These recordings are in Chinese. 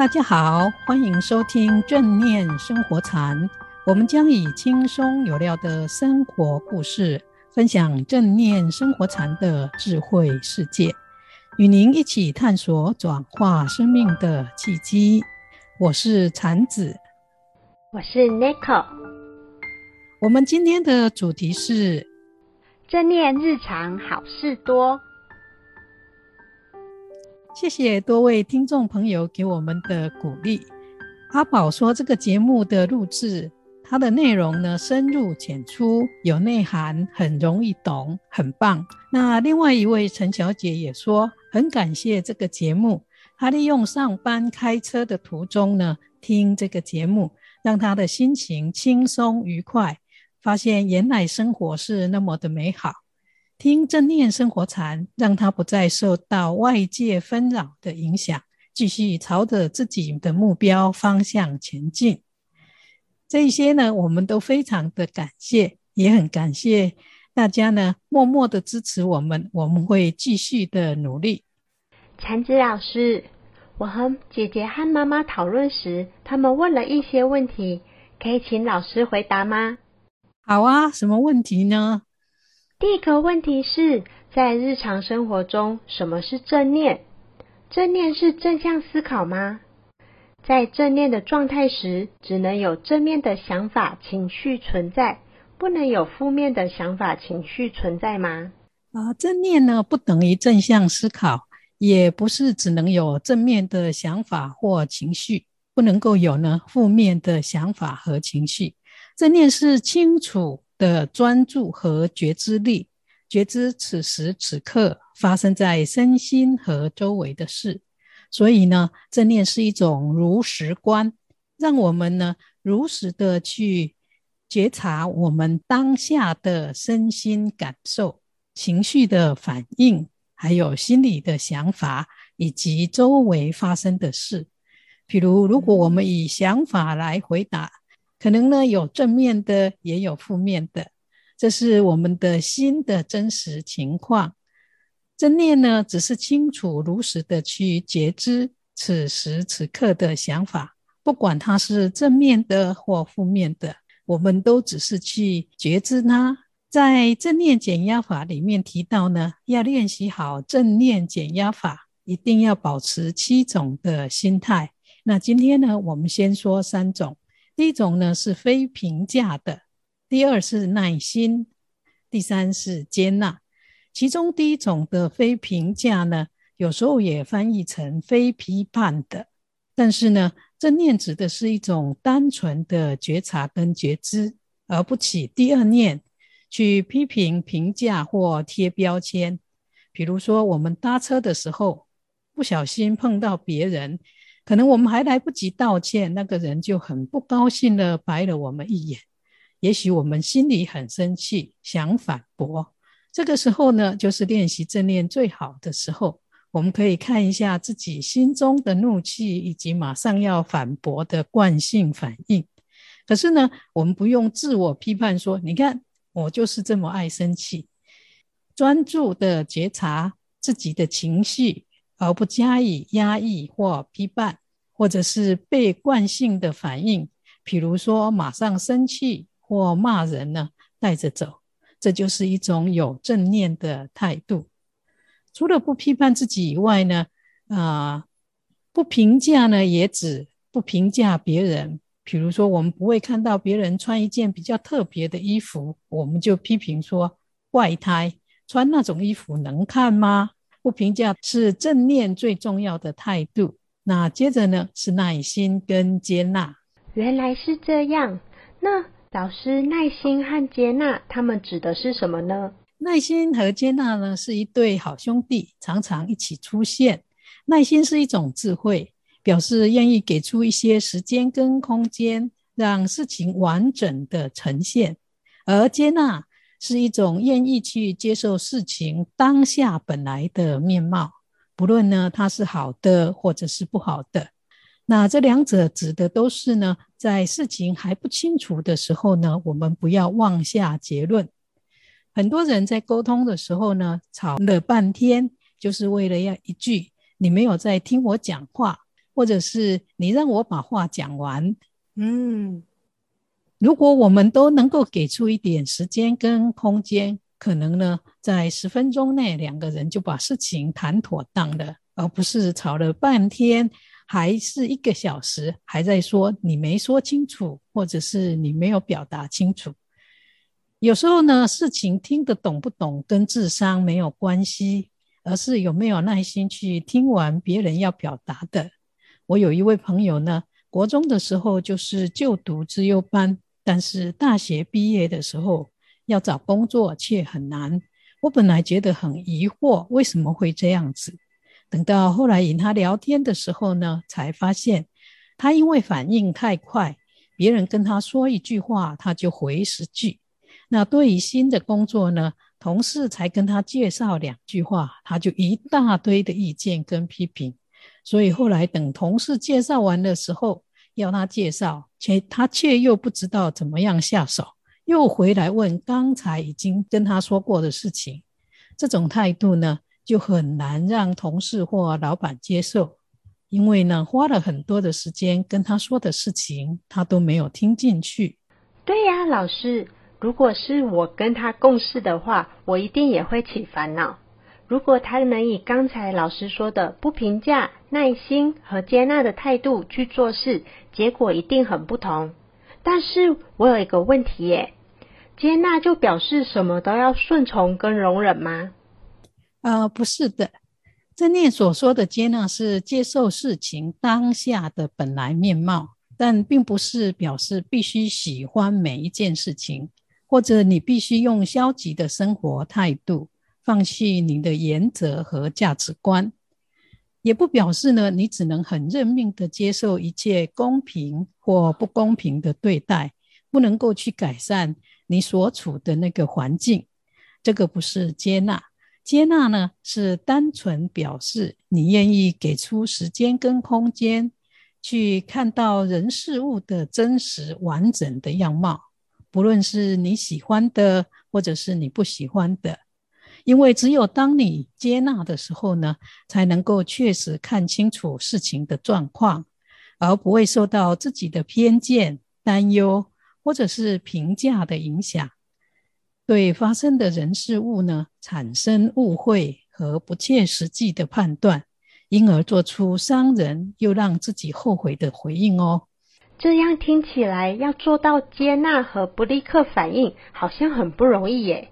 大家好，欢迎收听正念生活禅。我们将以轻松有料的生活故事，分享正念生活禅的智慧世界，与您一起探索转化生命的契机。我是禅子，我是 Nico。我们今天的主题是正念日常好事多。谢谢多位听众朋友给我们的鼓励。阿宝说，这个节目的录制，它的内容呢深入浅出，有内涵，很容易懂，很棒。那另外一位陈小姐也说，很感谢这个节目，她利用上班开车的途中呢听这个节目，让她的心情轻松愉快，发现原来生活是那么的美好。听正念生活禅，让他不再受到外界纷扰的影响，继续朝着自己的目标方向前进。这些呢，我们都非常的感谢，也很感谢大家呢，默默的支持我们，我们会继续的努力。禅子老师，我和姐姐和妈妈讨论时，他们问了一些问题，可以请老师回答吗？好啊，什么问题呢？第一个问题是在日常生活中，什么是正念？正念是正向思考吗？在正念的状态时，只能有正面的想法、情绪存在，不能有负面的想法、情绪存在吗？啊，正念呢，不等于正向思考，也不是只能有正面的想法或情绪，不能够有呢负面的想法和情绪。正念是清楚的专注和觉知力，觉知此时此刻发生在身心和周围的事。所以呢，正念是一种如实观，让我们呢如实的去觉察我们当下的身心感受、情绪的反应，还有心里的想法以及周围发生的事。譬如，如果我们以想法来回答。可能呢，有正面的，也有负面的，这是我们的心的真实情况。正念呢，只是清楚如实的去觉知此时此刻的想法，不管它是正面的或负面的，我们都只是去觉知它。在正念减压法里面提到呢，要练习好正念减压法，一定要保持七种的心态。那今天呢，我们先说三种。第一种呢是非评价的，第二是耐心，第三是接纳。其中第一种的非评价呢，有时候也翻译成非批判的。但是呢，正念指的是一种单纯的觉察跟觉知，而不起第二念去批评、评价或贴标签。比如说，我们搭车的时候不小心碰到别人。可能我们还来不及道歉，那个人就很不高兴的白了我们一眼。也许我们心里很生气，想反驳。这个时候呢，就是练习正念最好的时候。我们可以看一下自己心中的怒气，以及马上要反驳的惯性反应。可是呢，我们不用自我批判说：“你看，我就是这么爱生气。”专注的觉察自己的情绪。而不加以压抑或批判，或者是被惯性的反应，比如说马上生气或骂人呢，带着走，这就是一种有正念的态度。除了不批判自己以外呢，啊、不评价呢，也指不评价别人。比如说，我们不会看到别人穿一件比较特别的衣服，我们就批评说怪胎，穿那种衣服能看吗？不评价是正念最重要的态度。那接着呢，是耐心跟接纳。原来是这样。那老师，耐心和接纳，他们指的是什么呢？耐心和接纳呢，是一对好兄弟，常常一起出现。耐心是一种智慧，表示愿意给出一些时间跟空间，让事情完整的呈现。而接纳。是一种愿意去接受事情当下本来的面貌，不论呢它是好的或者是不好的。那这两者指的都是呢，在事情还不清楚的时候呢，我们不要妄下结论。很多人在沟通的时候呢，吵了半天，就是为了要一句“你没有在听我讲话”，或者是你让我把话讲完。嗯，如果我们都能够给出一点时间跟空间，可能呢，在十分钟内两个人就把事情谈妥当了，而不是吵了半天，还是一个小时还在说你没说清楚，或者是你没有表达清楚。有时候呢，事情听得懂不懂跟智商没有关系，而是有没有耐心去听完别人要表达的。我有一位朋友呢，国中的时候就是就读资优班，但是大学毕业的时候要找工作却很难。我本来觉得很疑惑，为什么会这样子？等到后来与他聊天的时候呢，才发现他因为反应太快，别人跟他说一句话，他就回十句。那对于新的工作呢，同事才跟他介绍两句话，他就一大堆的意见跟批评。所以后来等同事介绍完的时候，要他介绍，却他却又不知道怎么样下手，又回来问刚才已经跟他说过的事情。这种态度呢，就很难让同事或老板接受，因为呢，花了很多的时间跟他说的事情，他都没有听进去。对呀，老师。如果是我跟他共事的话，我一定也会起烦恼。如果他能以刚才老师说的不评价、耐心和接纳的态度去做事，结果一定很不同。但是我有一个问题耶，接纳就表示什么都要顺从跟容忍吗？呃，不是的。正念所说的接纳是接受事情当下的本来面貌，但并不是表示必须喜欢每一件事情。或者你必须用消极的生活态度，放弃你的原则和价值观，也不表示呢，你只能很认命的接受一切公平或不公平的对待，不能够去改善你所处的那个环境。这个不是接纳，接纳呢是单纯表示你愿意给出时间跟空间，去看到人事物的真实完整的样貌。不论是你喜欢的，或者是你不喜欢的，因为只有当你接纳的时候呢，才能够确实看清楚事情的状况，而不会受到自己的偏见、担忧或者是评价的影响，对发生的人事物呢，产生误会和不切实际的判断，因而做出伤人又让自己后悔的回应哦。这样听起来，要做到接纳和不立刻反应，好像很不容易耶。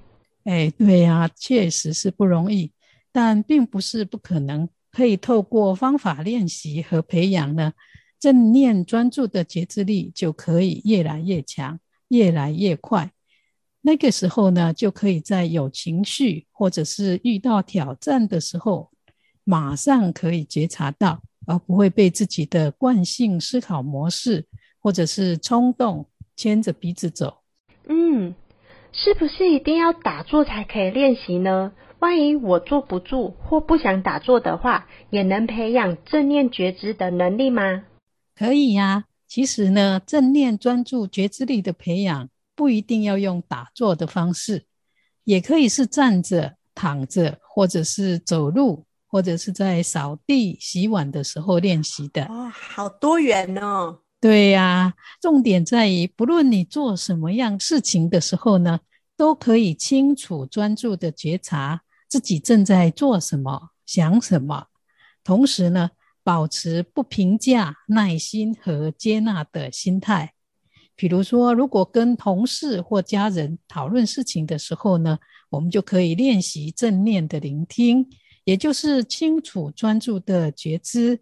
哎，对呀，确实是不容易，但并不是不可能。可以透过方法练习和培养呢，正念专注的觉知力就可以越来越强，越来越快。那个时候呢，就可以在有情绪或者是遇到挑战的时候，马上可以觉察到，而不会被自己的惯性思考模式。或者是冲动牵着鼻子走，嗯，是不是一定要打坐才可以练习呢？万一我坐不住或不想打坐的话，也能培养正念觉知的能力吗？可以呀、啊。其实呢，正念专注觉知力的培养不一定要用打坐的方式，也可以是站着、躺着，或者是走路，或者是在扫地、洗碗的时候练习的。哦，好多元哦。对呀，重点在于，不论你做什么样事情的时候呢，都可以清楚专注的觉察自己正在做什么、想什么，同时呢，保持不评价、耐心和接纳的心态。比如说，如果跟同事或家人讨论事情的时候呢，我们就可以练习正念的聆听，也就是清楚专注的觉知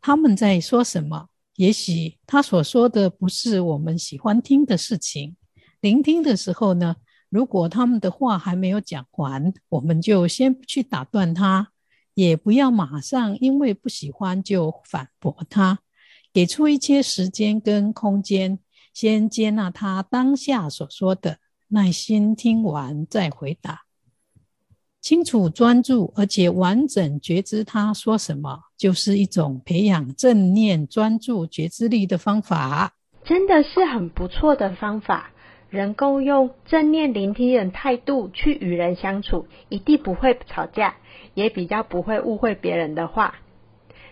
他们在说什么。也许他所说的不是我们喜欢听的事情。聆听的时候呢，如果他们的话还没有讲完，我们就先不去打断他，也不要马上因为不喜欢就反驳他，给出一些时间跟空间，先接纳他当下所说的，耐心听完再回答。清楚专注，而且完整觉知他说什么，就是一种培养正念专注觉知力的方法。真的是很不错的方法。能够用正念聆听的态度去与人相处，一定不会吵架，也比较不会误会别人的话。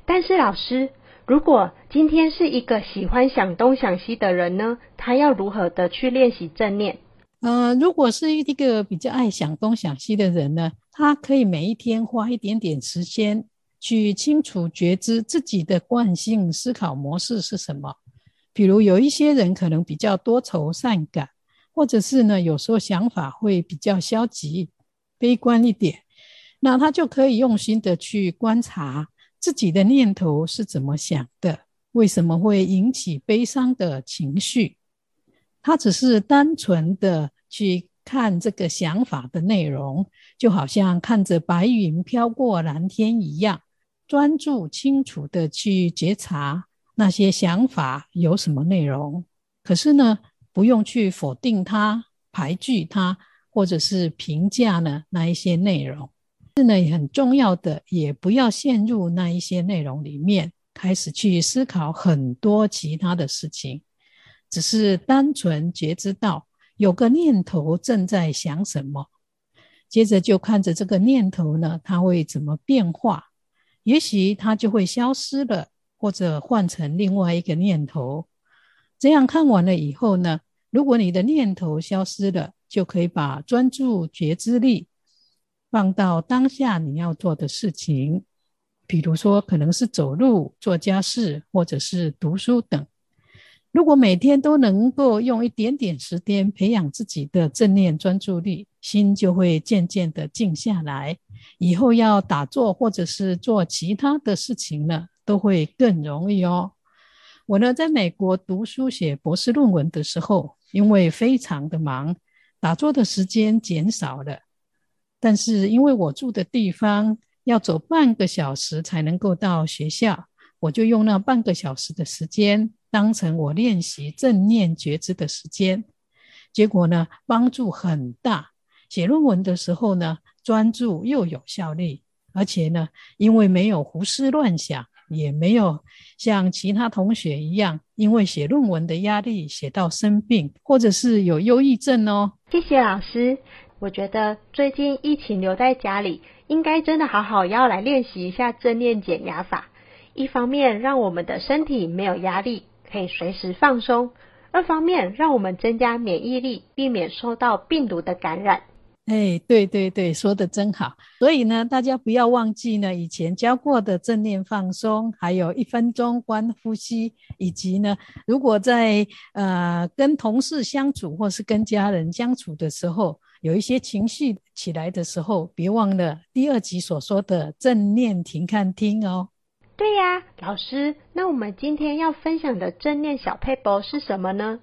但是老师，如果今天是一个喜欢想东想西的人呢，他要如何的去练习正念？呃，如果是一个比较爱想东想西的人呢，他可以每一天花一点点时间去清楚觉知自己的惯性思考模式是什么。比如有一些人可能比较多愁善感，或者是呢，有时候想法会比较消极、悲观一点，那他就可以用心的去观察。自己的念头是怎么想的？为什么会引起悲伤的情绪？他只是单纯的去看这个想法的内容，就好像看着白云飘过蓝天一样，专注清楚的去觉察那些想法有什么内容。可是呢，不用去否定它、排拒它，或者是评价呢那一些内容。是呢，也很重要的，也不要陷入那一些内容里面，开始去思考很多其他的事情，只是单纯觉知到有个念头正在想什么，接着就看着这个念头呢，它会怎么变化，也许它就会消失了，或者换成另外一个念头。这样看完了以后呢，如果你的念头消失了，就可以把专注觉知力。放到当下你要做的事情，比如说可能是走路、做家事，或者是读书等。如果每天都能够用一点点时间培养自己的正念专注力，心就会渐渐的静下来。以后要打坐或者是做其他的事情呢，都会更容易哦。我呢，在美国读书写博士论文的时候，因为非常的忙，打坐的时间减少了。但是因为我住的地方要走半个小时才能够到学校，我就用那半个小时的时间当成我练习正念觉知的时间。结果呢，帮助很大。写论文的时候呢，专注又有效率，而且呢，因为没有胡思乱想，也没有像其他同学一样，因为写论文的压力写到生病，或者是有忧郁症哦。谢谢老师。我觉得最近疫情留在家里，应该真的好好要来练习一下正念减压法。一方面让我们的身体没有压力，可以随时放松；二方面让我们增加免疫力，避免受到病毒的感染。哎，对对对，说的真好。所以呢，大家不要忘记呢，以前教过的正念放松，还有一分钟观呼吸，以及呢，如果在呃跟同事相处或是跟家人相处的时候，有一些情绪起来的时候，别忘了第二集所说的正念停看听哦。对呀，老师，那我们今天要分享的正念小配博是什么呢？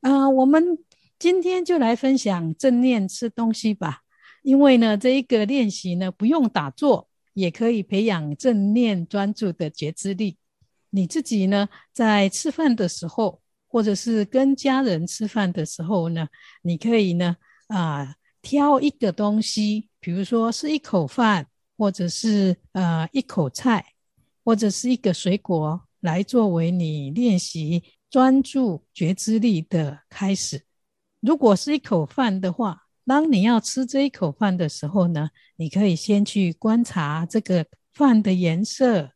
啊、呃，我们今天就来分享正念吃东西吧。因为呢，这一个练习呢，不用打坐，也可以培养正念专注的觉知力。你自己呢，在吃饭的时候，或者是跟家人吃饭的时候呢，你可以呢。啊，挑一个东西，比如说是一口饭，或者是呃一口菜，或者是一个水果，来作为你练习专注觉知力的开始。如果是一口饭的话，当你要吃这一口饭的时候呢，你可以先去观察这个饭的颜色，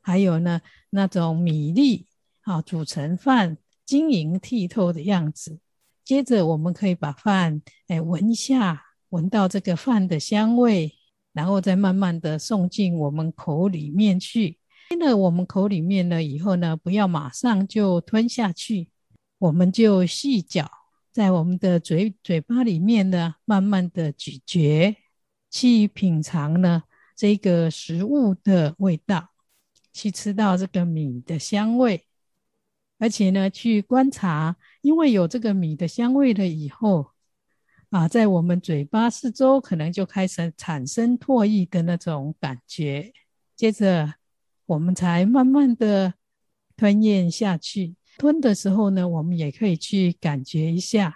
还有呢那种米粒啊煮成饭晶莹剔透的样子。接着，我们可以把饭哎闻一下，闻到这个饭的香味，然后再慢慢的送进我们口里面去。进了我们口里面了以后呢，不要马上就吞下去，我们就细嚼，在我们的嘴嘴巴里面呢，慢慢的咀嚼，去品尝呢这个食物的味道，去吃到这个米的香味。而且呢，去观察，因为有这个米的香味了以后，啊，在我们嘴巴四周可能就开始产生唾液的那种感觉。接着，我们才慢慢的吞咽下去。吞的时候呢，我们也可以去感觉一下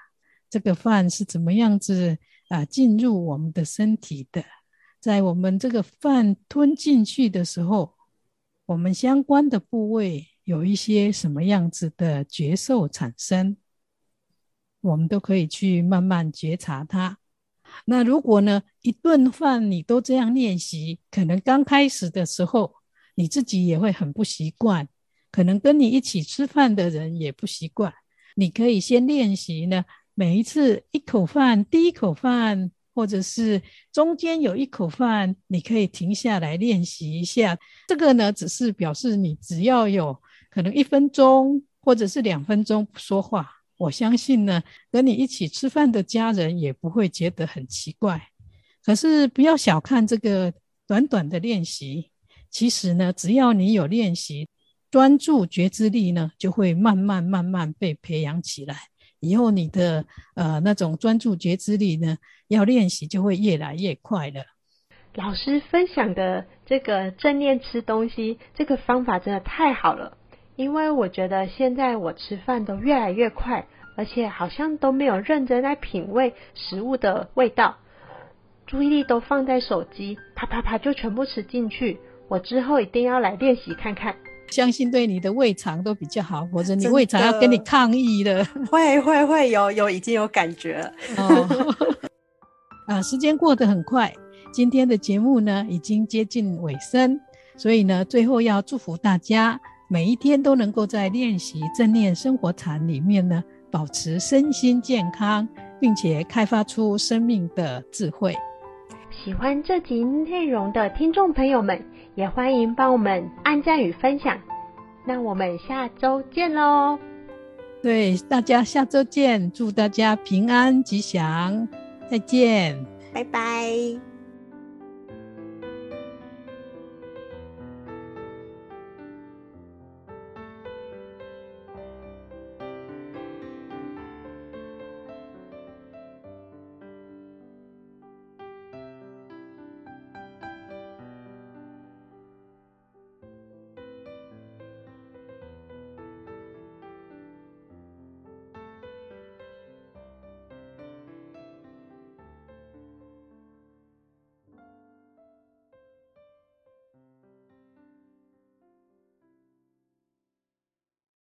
这个饭是怎么样子啊进入我们的身体的。在我们这个饭吞进去的时候，我们相关的部位。有一些什么样子的觉受产生，我们都可以去慢慢觉察它。那如果呢，一顿饭你都这样练习，可能刚开始的时候你自己也会很不习惯，可能跟你一起吃饭的人也不习惯。你可以先练习呢，每一次一口饭，第一口饭，或者是中间有一口饭，你可以停下来练习一下。这个呢，只是表示你只要有可能一分钟或者是两分钟不说话，我相信呢，跟你一起吃饭的家人也不会觉得很奇怪。可是不要小看这个短短的练习，其实呢，只要你有练习，专注觉知力呢，就会慢慢慢慢被培养起来。以后你的呃那种专注觉知力呢，要练习就会越来越快了。老师分享的这个正念吃东西这个方法真的太好了，因为我觉得现在我吃饭都越来越快，而且好像都没有认真在品味食物的味道。注意力都放在手机，啪啪啪就全部吃进去。我之后一定要来练习看看，相信对你的胃肠都比较好，或者你胃肠要跟你抗议的。会会会有有已经有感觉了。哦，啊，时间过得很快，今天的节目呢已经接近尾声，所以呢最后要祝福大家每一天都能够在练习正念生活禅里面呢保持身心健康，并且开发出生命的智慧。喜欢这集内容的听众朋友们，也欢迎帮我们按赞与分享。那我们下周见喽！对，大家下周见，祝大家平安吉祥，再见，拜拜。